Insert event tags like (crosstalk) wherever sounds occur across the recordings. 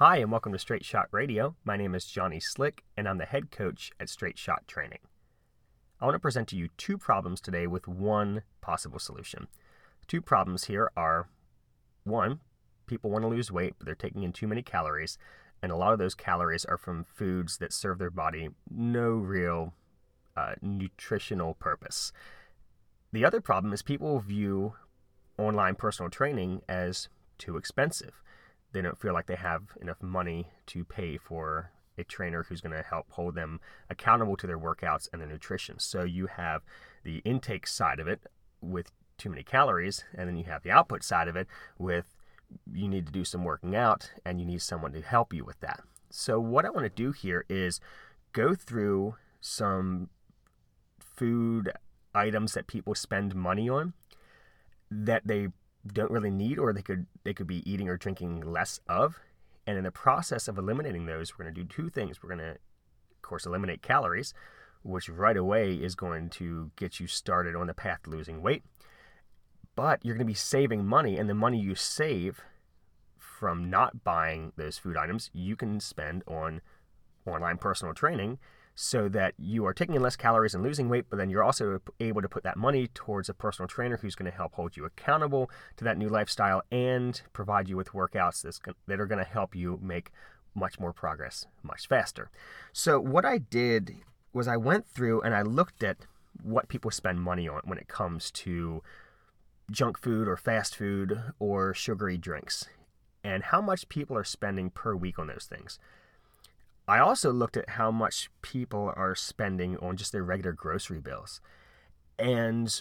Hi, and welcome to Straight Shot Radio. My name is Johnny Slick, and I'm the head coach at Straight Shot Training. I want to present to you two problems today with one possible solution. Two problems here are one, people want to lose weight, but they're taking in too many calories, and a lot of those calories are from foods that serve their body no real uh, nutritional purpose. The other problem is people view online personal training as too expensive they don't feel like they have enough money to pay for a trainer who's going to help hold them accountable to their workouts and their nutrition. So you have the intake side of it with too many calories, and then you have the output side of it with you need to do some working out and you need someone to help you with that. So, what I want to do here is go through some food items that people spend money on that they don't really need or they could they could be eating or drinking less of. And in the process of eliminating those, we're going to do two things. We're going to of course eliminate calories, which right away is going to get you started on the path to losing weight. But you're going to be saving money and the money you save from not buying those food items, you can spend on online personal training so that you are taking in less calories and losing weight, but then you're also able to put that money towards a personal trainer who's going to help hold you accountable to that new lifestyle and provide you with workouts that are going to help you make much more progress much faster. So, what I did was I went through and I looked at what people spend money on when it comes to junk food or fast food or sugary drinks and how much people are spending per week on those things. I also looked at how much people are spending on just their regular grocery bills. And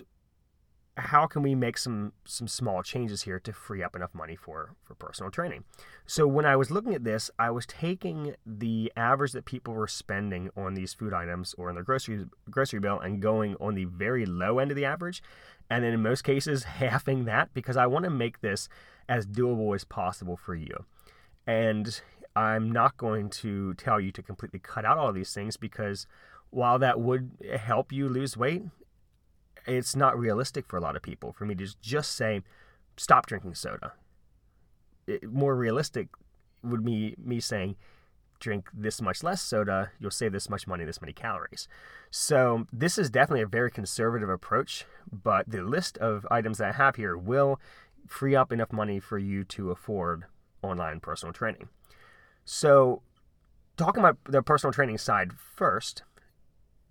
how can we make some some small changes here to free up enough money for for personal training? So when i was looking at this i was taking the average that people were spending on these food items or in their grocery grocery bill and going on the very low end of the average. And then in most cases (laughs) halving that because i want to make this as doable as possible for you. And I'm not going to tell you to completely cut out all these things because while that would help you lose weight, it's not realistic for a lot of people for me to just say, stop drinking soda. It, more realistic would be me saying, drink this much less soda, you'll save this much money, this many calories. So, this is definitely a very conservative approach, but the list of items that I have here will free up enough money for you to afford online personal training. So, talking about the personal training side first,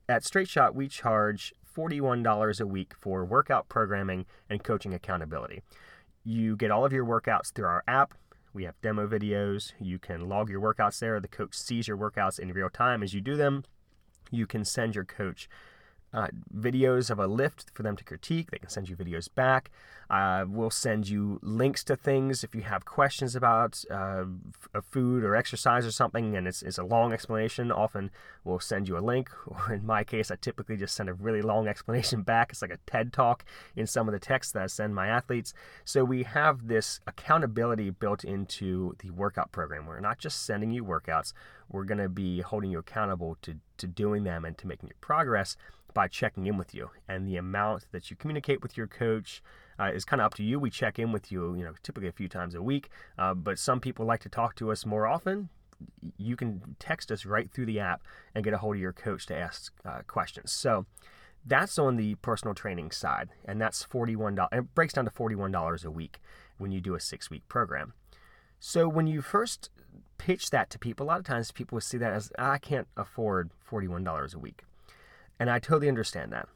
at Straight Shot, we charge $41 a week for workout programming and coaching accountability. You get all of your workouts through our app. We have demo videos. You can log your workouts there. The coach sees your workouts in real time as you do them. You can send your coach uh, videos of a lift for them to critique. They can send you videos back. Uh, we'll send you links to things if you have questions about uh, food or exercise or something, and it's, it's, a long explanation. Often we'll send you a link, (laughs) in my case, I typically just send a really long (laughs) explanation back. It's like a TED talk in some of the texts that I send my athletes. So we have this accountability built into the workout program. We're not just sending you workouts, we're going to be holding you accountable to, to doing them and to making your progress by checking in with you. And the amount that you communicate with your coach uh, is kind of up to you. We check in with you, you know, typically a few times a week, uh, but some people like to talk to us more often. You can text us right through the app and get a hold of your coach to ask uh, questions. So that's on the personal training side, and that's $41. It breaks down to $41 a week when you do a six week program. So when you first pitch that to people, a lot of times people will see that as I can't afford $41 a week. And I totally understand that.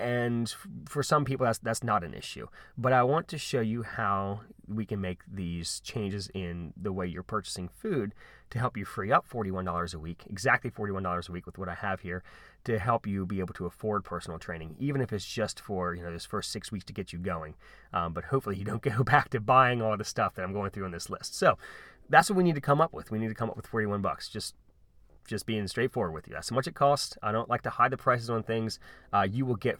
And for some people, that's that's not an issue. But I want to show you how we can make these changes in the way you're purchasing food to help you free up $41 a week, exactly $41 a week with what I have here, to help you be able to afford personal training, even if it's just for you know this first six weeks to get you going. Um, but hopefully, you don't (laughs) go back to buying all the stuff that I'm going through on this list. So that's what we need to come up with. We need to come up with 41 bucks. Just just being straightforward with you. That's how much it costs. I don't like to hide the prices on things. Uh, you will get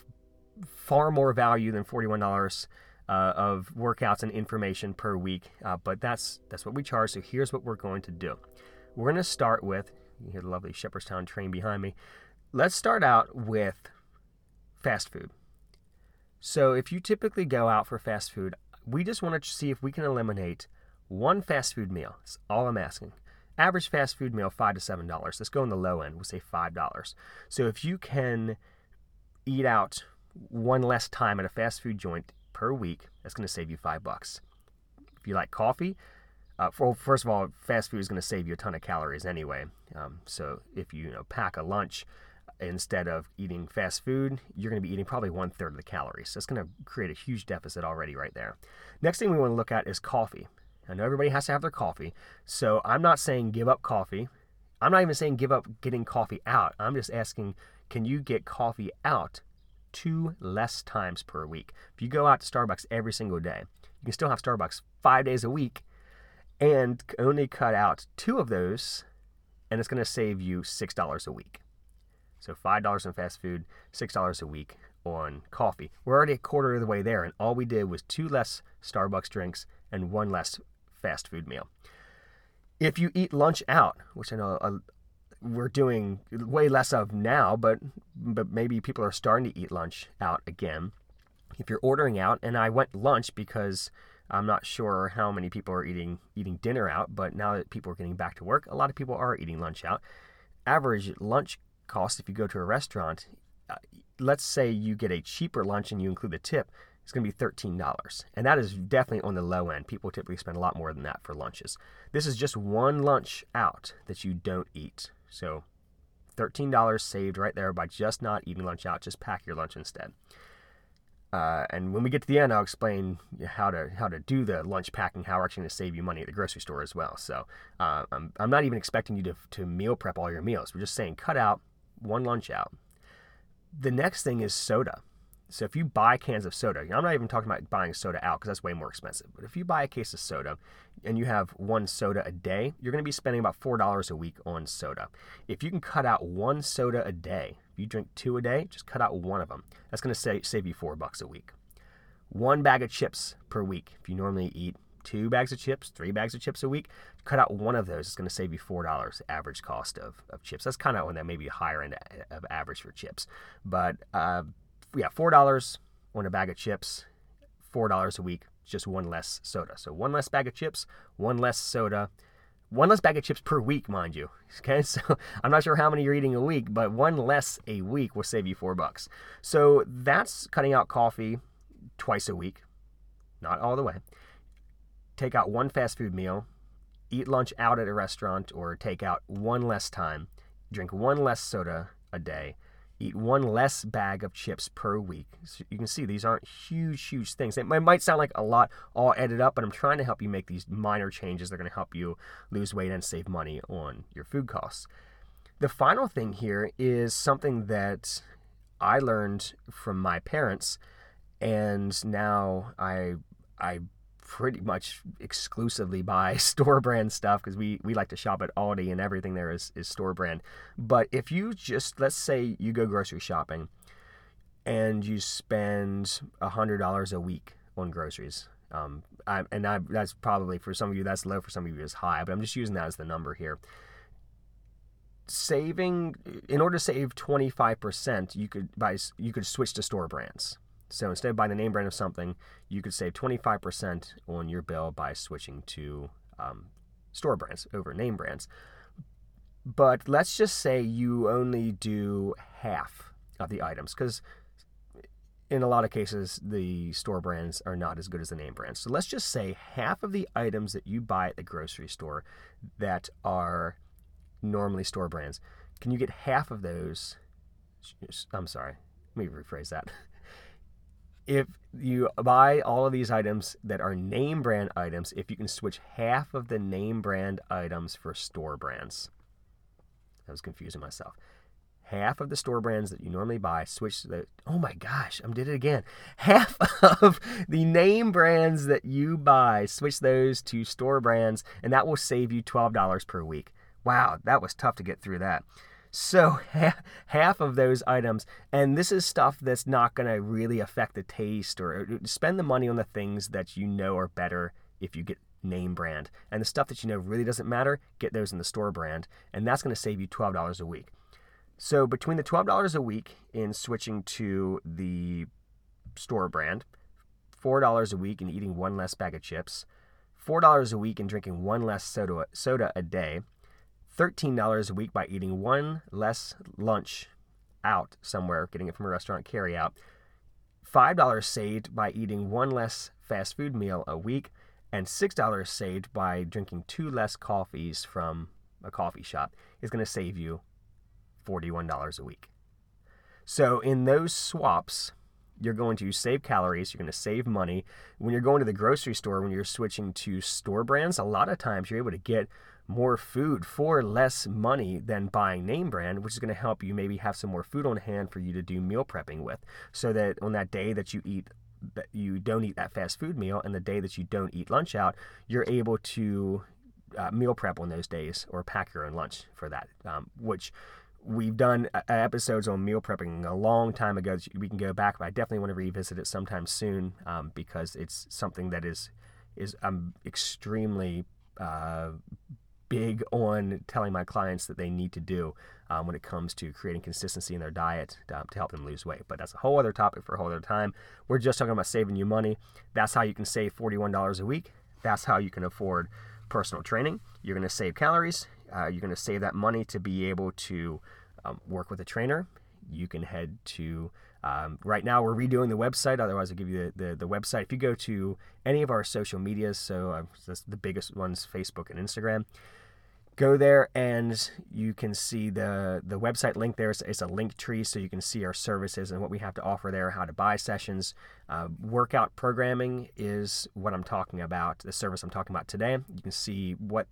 far more value than $41 uh, of workouts and information per week, uh, but that's that's what we charge. So here's what we're going to do. We're going to start with you hear the lovely Shepherdstown train behind me. Let's start out with fast food. So if you typically go out for fast food, we just want to see if we can eliminate one fast food meal. That's all I'm asking. Average fast food meal, five to seven dollars. Let's go on the low end. We'll say five dollars. So if you can eat out one less time at a fast food joint per week, that's going to save you five bucks. If you like coffee, uh, for, first of all, fast food is going to save you a ton of calories anyway. Um, so if you, you know, pack a lunch instead of eating fast food, you're going to be eating probably one third of the calories. So it's going to create a huge deficit already right there. Next thing we want to look at is coffee. I know everybody has to have their coffee, so I'm not saying give up coffee. I'm not even saying give up getting coffee out. I'm just asking, can you get coffee out two less times per week? If you go out to Starbucks every single day, you can still have Starbucks five days a week and only cut out two of those, and it's going to save you $6 a week. So $5 on fast food, $6 a week on coffee. We're already a quarter of the way there, and all we did was two less Starbucks drinks and one less fast food meal. If you eat lunch out, which I know uh, we're doing way less of now, but but maybe people are starting to eat lunch out again. If you're ordering out, and I went lunch because I'm not sure how many people are eating eating dinner out, but now that people are getting back to work, a lot of people are eating lunch out. Average lunch cost if you go to a restaurant, uh, let's say you get a cheaper lunch and you include the tip, it's going to be $13. And that is definitely on the low end. People typically spend a lot more than that for lunches. This is just one lunch out that you don't eat. So $13 saved right there by just not eating lunch out. Just pack your lunch instead. Uh, and when we get to the end, I'll explain how to how to do the lunch packing, how we're actually going to save you money at the grocery store as well. So uh, I'm, I'm not even expecting you to, to meal prep all your meals. We're just saying cut out one lunch out. The next thing is soda. So if you buy cans of soda, I'm not even talking about buying soda out because that's way more expensive. But if you buy a case of soda and you have one soda a day, you're going to be spending about four dollars a week on soda. If you can cut out one soda a day, if you drink two a day, just cut out one of them. That's going to save, you four bucks a week. One bag of chips per week. If you normally eat two bags of chips, three bags of chips a week, cut out one of those. It's going to save you four dollars average cost of, of chips. That's kind of on that maybe higher end of average for chips, but uh, yeah, four dollars on a bag of chips, four dollars a week, just one less soda. So one less bag of chips, one less soda, one less bag of chips per week, mind you. (laughs) Okay, so I'm not sure how many you're eating a week, but one less a week will save you four bucks. So that's cutting out coffee twice a week, not all the way. Take out one fast food meal, eat lunch out at a restaurant, or take out one less time, drink one less soda a day eat one less bag of chips per week. So you can see these aren't huge, huge things. It might sound like a lot all added up, but I'm trying to help you make these minor changes that are going to help you lose weight and save money on your food costs. The final thing here is something that I learned from my parents, and now I I pretty much exclusively buy (laughs) store brand stuff because we, we like to shop at Aldi and everything there is, is store brand. But if you just, let's say you go grocery shopping and you spend $100 a week on groceries, um, I, and I, that's probably for some of you that's low, for some of you is high, but I'm just using that as the number here. Saving, in order to save 25%, you could buy, you could switch to store brands. So instead of buying the name brand of something, you could save 25% on your bill by switching to um, store brands over name brands. But let's just say you only do half of the items because in a lot of cases, the store brands are not as good as the name brands. So let's just say half of the items that you buy at the grocery store that are normally store brands, can you get half of those? I'm sorry, let me rephrase that. If you buy all of these items that are name brand items, if you can switch half of the name brand items for store brands. I was confusing myself. Half of the store brands that you normally buy, switch the. Oh my gosh, I did it again. (laughs) Half of the name brands that you buy, switch those to store brands, and that will save you $12 per week. Wow, that was tough to get through that. So (laughs) half of those items, and this is stuff that's not going to really affect the taste or uh, uh, spend the money on the things that you know are better if you get name brand. And the stuff that you know really doesn't matter, get those in the store brand, and that's going to save you $12 a week. So between the $12 a week in switching to the store brand, $4 a week in eating one less bag of chips, $4 a week in drinking one less soda, soda a day, $13 a week by eating one less lunch out somewhere, getting it from a restaurant carryout, $5 saved by eating one less fast food meal a week, and $6 saved by drinking two less coffees from a coffee shop is going to save you $41 a week. So, in those swaps, you're going to save calories, you're going to save money. When you're going to the grocery store, when you're switching to store brands, a lot of times you're able to get more food for less money than buying name brand, which is going to help you maybe have some more food on hand for you to do meal prepping with. So that on that day that you eat that you don't eat that fast food meal and the day that you don't eat lunch out, you're able to uh, meal prep on those days or pack your own lunch for that, um, which we've done uh, episodes on meal prepping a long time ago. We can go back, but I definitely want to revisit it sometime soon um, because it's something that is is um, extremely uh, big on telling my clients that they need to do um, when it comes to creating consistency in their diet to, to, help them lose weight. But that's a whole other topic for a whole other time. We're just talking about saving you money. That's how you can save $41 a week. That's how you can afford personal training. You're going to save calories. Uh, you're going to save that money to be able to um, work with a trainer. You can head to um, right now we're redoing the website. Otherwise, I'll give you the, the, the website. If you go to any of our social medias, so uh, the biggest ones, Facebook and Instagram, go there and you can see the the website link there. It's, it's, a link tree so you can see our services and what we have to offer there how to buy sessions. Uh, workout programming is what i'm talking about the service i'm talking about today. You can see what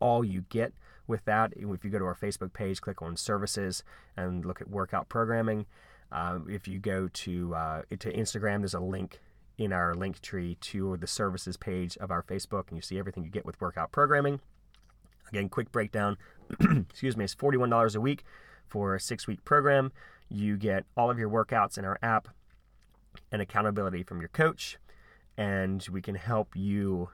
all you get with that. If you go to our facebook page click on services and look at workout programming. Uh, if you go to uh, to instagram there's a link in our link tree to the services page of our facebook and you see everything you get with workout programming Again, quick breakdown. (clears throat) excuse me, it's $41 a week for a six week program. You get all of your workouts in our app and accountability from your coach, and we can help you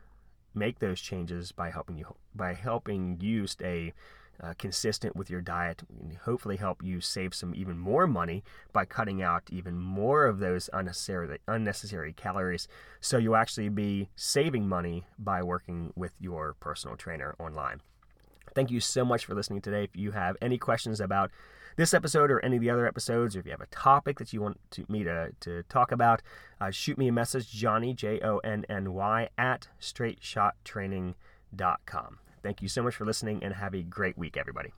make those changes by helping you by helping you stay uh, consistent with your diet and hopefully help you save some even more money by cutting out even more of those unnecessary unnecessary calories so you'll actually be saving money by working with your personal trainer online Thank you so much for listening today. If you have any questions about this episode or any of the other episodes, or if you have a topic that you want to, me to, to talk about, uh, shoot me a message, Johnny, J O N N Y, at straightshottraining.com. Thank you so much for listening and have a great week, everybody.